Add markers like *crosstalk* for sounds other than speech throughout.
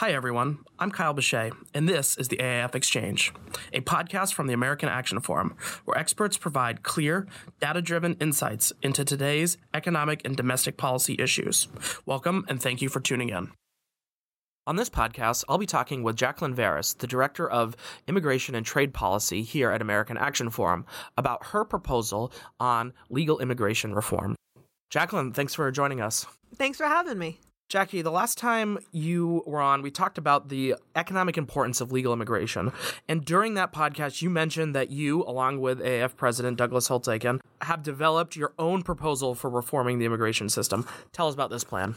Hi, everyone. I'm Kyle Bechet, and this is the AAF Exchange, a podcast from the American Action Forum, where experts provide clear, data driven insights into today's economic and domestic policy issues. Welcome, and thank you for tuning in. On this podcast, I'll be talking with Jacqueline Varas, the Director of Immigration and Trade Policy here at American Action Forum, about her proposal on legal immigration reform. Jacqueline, thanks for joining us. Thanks for having me. Jackie, the last time you were on, we talked about the economic importance of legal immigration. And during that podcast, you mentioned that you, along with AAF President Douglas Holtz-Eakin, have developed your own proposal for reforming the immigration system. Tell us about this plan.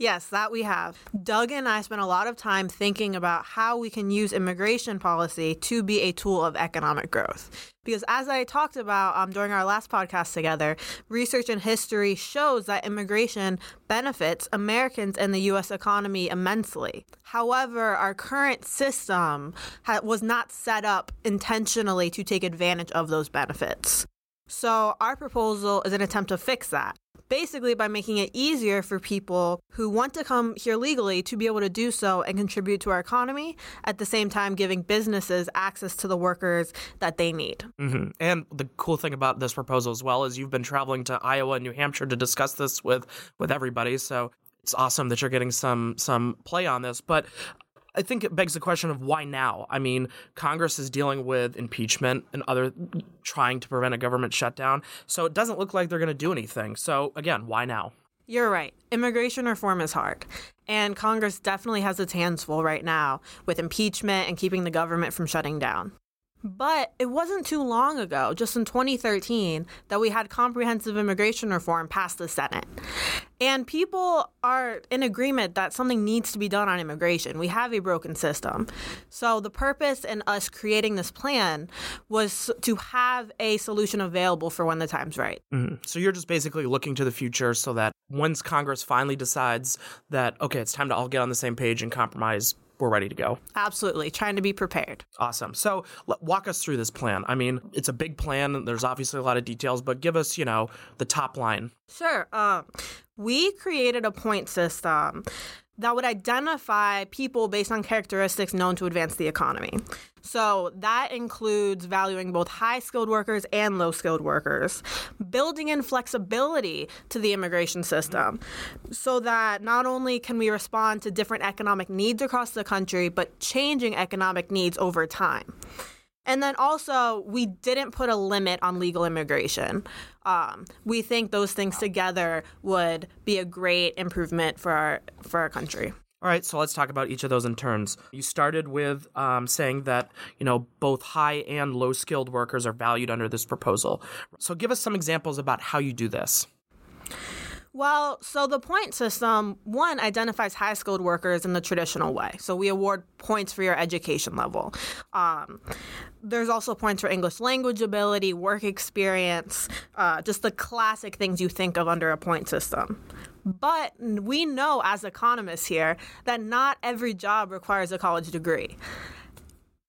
Yes, that we have. Doug and I spent a lot of time thinking about how we can use immigration policy to be a tool of economic growth. Because as I talked about um, during our last podcast together, research and history shows that immigration benefits Americans and the U.S. economy immensely. However, our current system ha- was not set up intentionally to take advantage of those benefits. So, our proposal is an attempt to fix that basically by making it easier for people who want to come here legally to be able to do so and contribute to our economy at the same time giving businesses access to the workers that they need. Mm-hmm. And the cool thing about this proposal as well is you've been traveling to Iowa and New Hampshire to discuss this with with everybody. So it's awesome that you're getting some some play on this. But I think it begs the question of why now? I mean, Congress is dealing with impeachment and other trying to prevent a government shutdown. So it doesn't look like they're going to do anything. So again, why now? You're right. Immigration reform is hard. And Congress definitely has its hands full right now with impeachment and keeping the government from shutting down. But it wasn't too long ago, just in 2013, that we had comprehensive immigration reform passed the Senate. And people are in agreement that something needs to be done on immigration. We have a broken system. So the purpose in us creating this plan was to have a solution available for when the time's right. Mm-hmm. So you're just basically looking to the future so that once Congress finally decides that, okay, it's time to all get on the same page and compromise we're ready to go. Absolutely. Trying to be prepared. Awesome. So walk us through this plan. I mean, it's a big plan. There's obviously a lot of details, but give us, you know, the top line. Sure. Uh, we created a point system that would identify people based on characteristics known to advance the economy. So that includes valuing both high skilled workers and low skilled workers, building in flexibility to the immigration system so that not only can we respond to different economic needs across the country, but changing economic needs over time. And then also, we didn't put a limit on legal immigration. Um, we think those things together would be a great improvement for our for our country. All right, so let's talk about each of those in turns. You started with um, saying that you know both high and low skilled workers are valued under this proposal. So give us some examples about how you do this. Well, so the point system, one, identifies high skilled workers in the traditional way. So we award points for your education level. Um, there's also points for English language ability, work experience, uh, just the classic things you think of under a point system. But we know as economists here that not every job requires a college degree.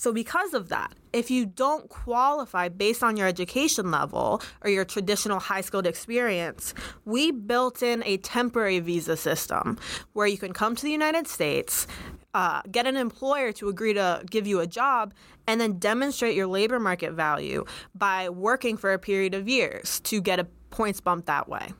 So, because of that, if you don't qualify based on your education level or your traditional high skilled experience, we built in a temporary visa system where you can come to the United States, uh, get an employer to agree to give you a job, and then demonstrate your labor market value by working for a period of years to get a points bump that way.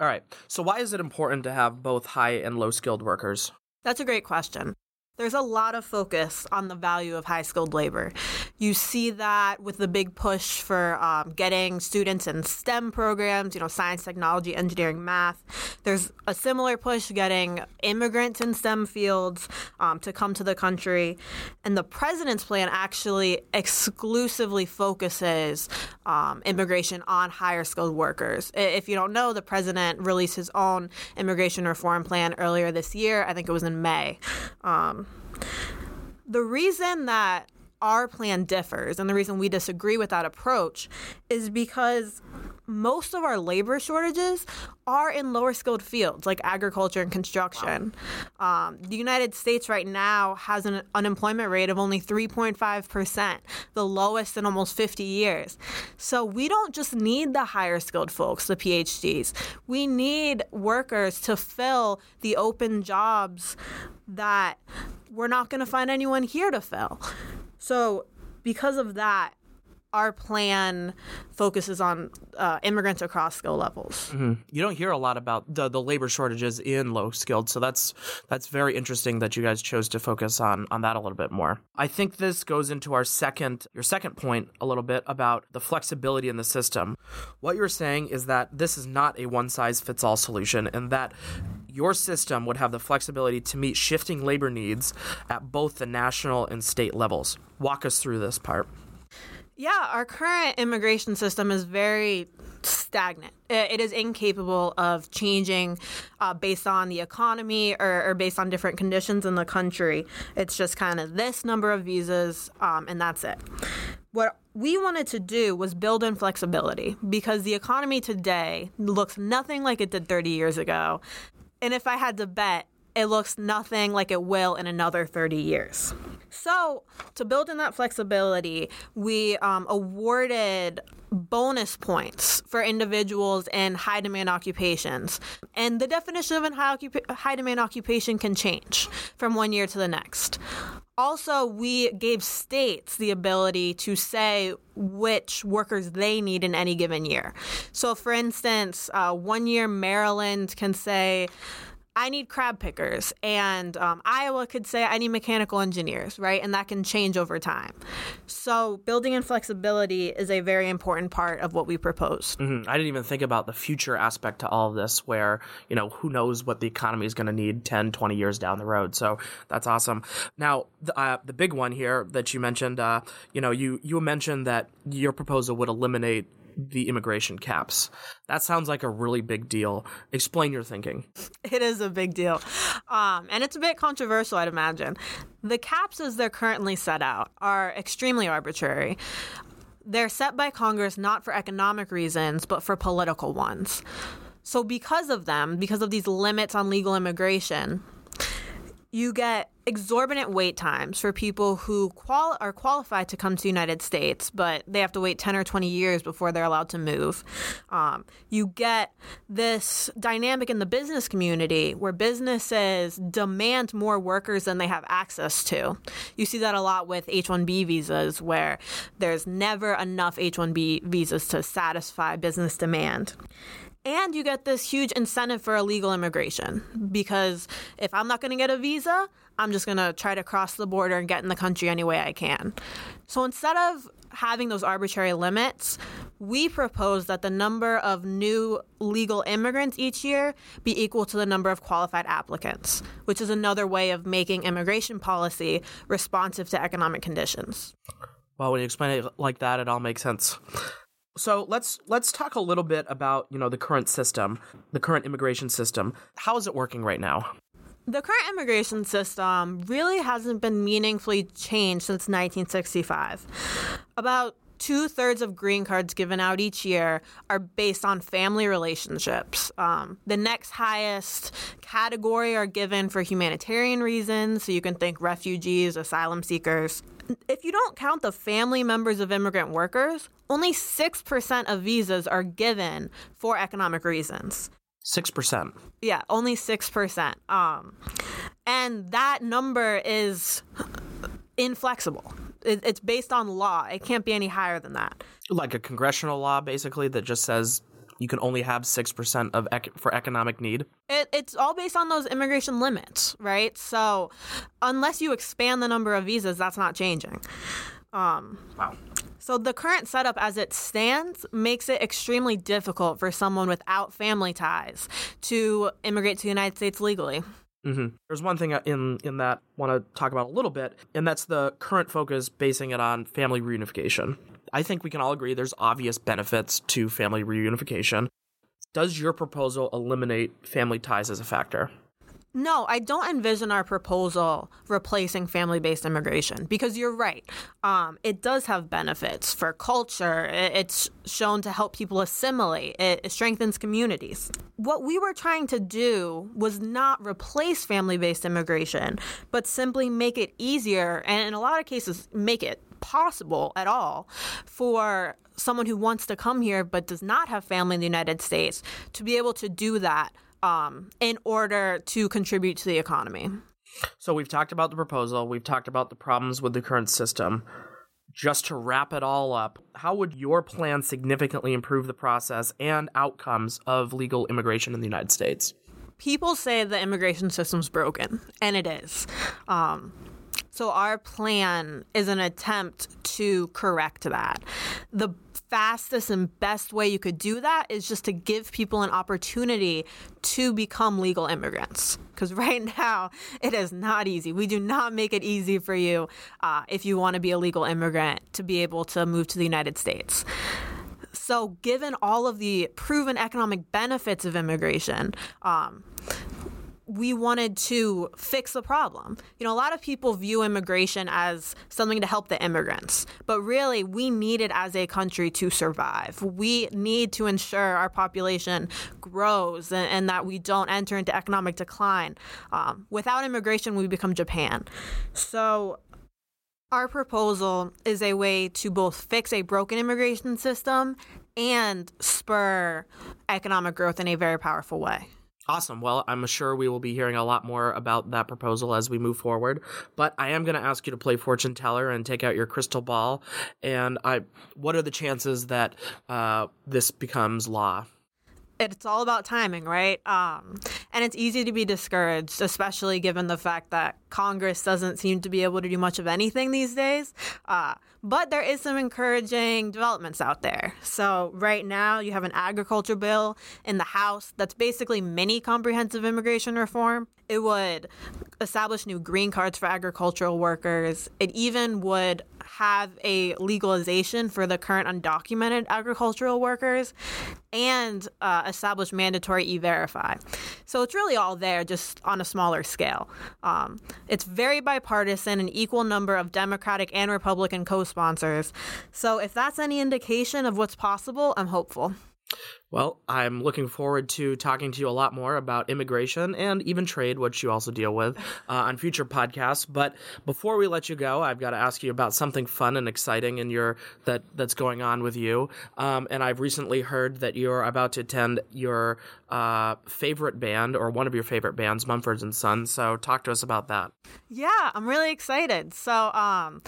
All right. So, why is it important to have both high and low skilled workers? That's a great question. There's a lot of focus on the value of high skilled labor. You see that with the big push for um, getting students in STEM programs, you know, science, technology, engineering, math. There's a similar push getting immigrants in STEM fields um, to come to the country. And the president's plan actually exclusively focuses um, immigration on higher skilled workers. If you don't know, the president released his own immigration reform plan earlier this year. I think it was in May. Um, the reason that our plan differs and the reason we disagree with that approach is because most of our labor shortages are in lower skilled fields like agriculture and construction. Wow. Um, the United States right now has an unemployment rate of only 3.5%, the lowest in almost 50 years. So we don't just need the higher skilled folks, the PhDs. We need workers to fill the open jobs that we're not going to find anyone here to fill. So, because of that, our plan focuses on uh, immigrants across skill levels. Mm-hmm. You don't hear a lot about the, the labor shortages in low skilled, so that's that's very interesting that you guys chose to focus on on that a little bit more. I think this goes into our second your second point a little bit about the flexibility in the system. What you're saying is that this is not a one size fits all solution, and that your system would have the flexibility to meet shifting labor needs at both the national and state levels. Walk us through this part. Yeah, our current immigration system is very stagnant. It is incapable of changing uh, based on the economy or, or, based on different conditions in the country. It's just kind of this number of visas, um, and that's it. What we wanted to do was build in flexibility because the economy today looks nothing like it did 30 years ago. And if I had to bet, it looks nothing like it will in another 30 years. So, to build in that flexibility, we um, awarded bonus points for individuals in high demand occupations. And the definition of a high, occupa- high demand occupation can change from one year to the next. Also, we gave states the ability to say which workers they need in any given year. So, for instance, uh, one year Maryland can say, I need crab pickers, and um, Iowa could say I need mechanical engineers, right? And that can change over time. So, building in flexibility is a very important part of what we propose. Mm-hmm. I didn't even think about the future aspect to all of this, where, you know, who knows what the economy is going to need 10, 20 years down the road. So, that's awesome. Now, the, uh, the big one here that you mentioned, uh, you know, you, you mentioned that your proposal would eliminate the immigration caps. That sounds like a really big deal. Explain your thinking. *laughs* It is a big deal. Um, and it's a bit controversial, I'd imagine. The caps, as they're currently set out, are extremely arbitrary. They're set by Congress not for economic reasons, but for political ones. So, because of them, because of these limits on legal immigration, you get exorbitant wait times for people who qual- are qualified to come to the United States, but they have to wait 10 or 20 years before they're allowed to move. Um, you get this dynamic in the business community where businesses demand more workers than they have access to. You see that a lot with H 1B visas, where there's never enough H 1B visas to satisfy business demand. And you get this huge incentive for illegal immigration because if I'm not going to get a visa, I'm just going to try to cross the border and get in the country any way I can. So instead of having those arbitrary limits, we propose that the number of new legal immigrants each year be equal to the number of qualified applicants, which is another way of making immigration policy responsive to economic conditions. Well, when you explain it like that, it all makes sense. So let's let's talk a little bit about you know the current system, the current immigration system. How is it working right now? The current immigration system really hasn't been meaningfully changed since 1965. About two thirds of green cards given out each year are based on family relationships. Um, the next highest category are given for humanitarian reasons, so you can think refugees, asylum seekers. If you don't count the family members of immigrant workers, only 6% of visas are given for economic reasons. 6%. Yeah, only 6%. Um, and that number is inflexible. It, it's based on law. It can't be any higher than that. Like a congressional law, basically, that just says you can only have 6% of ec- for economic need? It, it's all based on those immigration limits, right? So unless you expand the number of visas, that's not changing. Um, wow. So the current setup as it stands makes it extremely difficult for someone without family ties to immigrate to the United States legally. Mm-hmm. There's one thing in in that I want to talk about a little bit, and that's the current focus basing it on family reunification. I think we can all agree there's obvious benefits to family reunification. Does your proposal eliminate family ties as a factor? No, I don't envision our proposal replacing family based immigration because you're right. Um, it does have benefits for culture. It's shown to help people assimilate, it strengthens communities. What we were trying to do was not replace family based immigration, but simply make it easier and, in a lot of cases, make it possible at all for someone who wants to come here but does not have family in the United States to be able to do that um, in order to contribute to the economy. So we've talked about the proposal, we've talked about the problems with the current system. Just to wrap it all up, how would your plan significantly improve the process and outcomes of legal immigration in the United States? People say the immigration system's broken, and it is. Um, so, our plan is an attempt to correct that. The fastest and best way you could do that is just to give people an opportunity to become legal immigrants. Because right *laughs* now, it is not easy. We do not make it easy for you uh, if you want to be a legal immigrant to be able to move to the United States. So, given all of the proven economic benefits of immigration, um, we wanted to fix the problem. You know, a lot of people view immigration as something to help the immigrants, but really, we need it as a country to survive. We need to ensure our population grows and, and that we don't enter into economic decline. Um, without immigration, we become Japan. So, our proposal is a way to both fix a broken immigration system and spur economic growth in a very powerful way. Awesome. Well, I'm sure we will be hearing a lot more about that proposal as we move forward. But I am going to ask you to play fortune teller and take out your crystal ball. And I, what are the chances that uh, this becomes law? It's all about timing, right? Um, and it's easy to be discouraged, especially given the fact that Congress doesn't seem to be able to do much of anything these days. Uh, but there is some encouraging developments out there. So right now, you have an agriculture bill in the House that's basically mini comprehensive immigration reform. It would establish new green cards for agricultural workers. It even would have a legalization for the current undocumented agricultural workers and uh, establish mandatory e verify. So it's really all there, just on a smaller scale. Um, it's very bipartisan, an equal number of Democratic and Republican co sponsors. So if that's any indication of what's possible, I'm hopeful. Well, I'm looking forward to talking to you a lot more about immigration and even trade, which you also deal with uh, on future podcasts. But before we let you go, I've got to ask you about something fun and exciting in your that that's going on with you. Um, and I've recently heard that you're about to attend your uh, favorite band or one of your favorite bands, Mumford and Sons. So talk to us about that. Yeah, I'm really excited. So, um,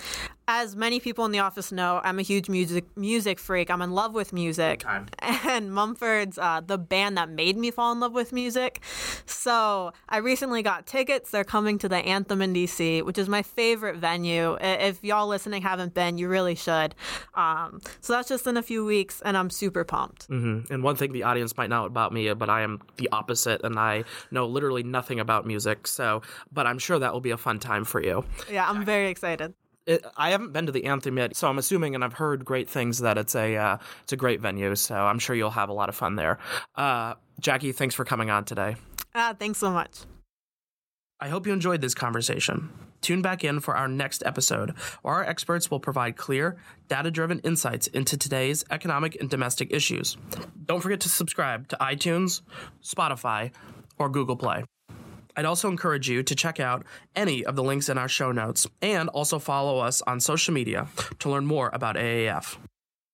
as many people in the office know, I'm a huge music music freak. I'm in love with music, *laughs* and Mumford's uh, the band that made me fall in love with music. So I recently got tickets. They're coming to the Anthem in DC, which is my favorite venue. If y'all listening haven't been, you really should. Um, so that's just in a few weeks, and I'm super pumped. Mm-hmm. And one thing the audience might know about me, but I am the opposite, and I know literally nothing about music. So, but I'm sure that will be a fun time for you. Yeah, I'm very excited. It, I haven't been to the Anthem yet, so I'm assuming, and I've heard great things that it's a uh, it's a great venue. So I'm sure you'll have a lot of fun there. Uh, Jackie, thanks for coming on today. Ah, thanks so much. I hope you enjoyed this conversation. Tune back in for our next episode, where our experts will provide clear, data driven insights into today's economic and domestic issues. Don't forget to subscribe to iTunes, Spotify, or Google Play. I'd also encourage you to check out any of the links in our show notes and also follow us on social media to learn more about AAF.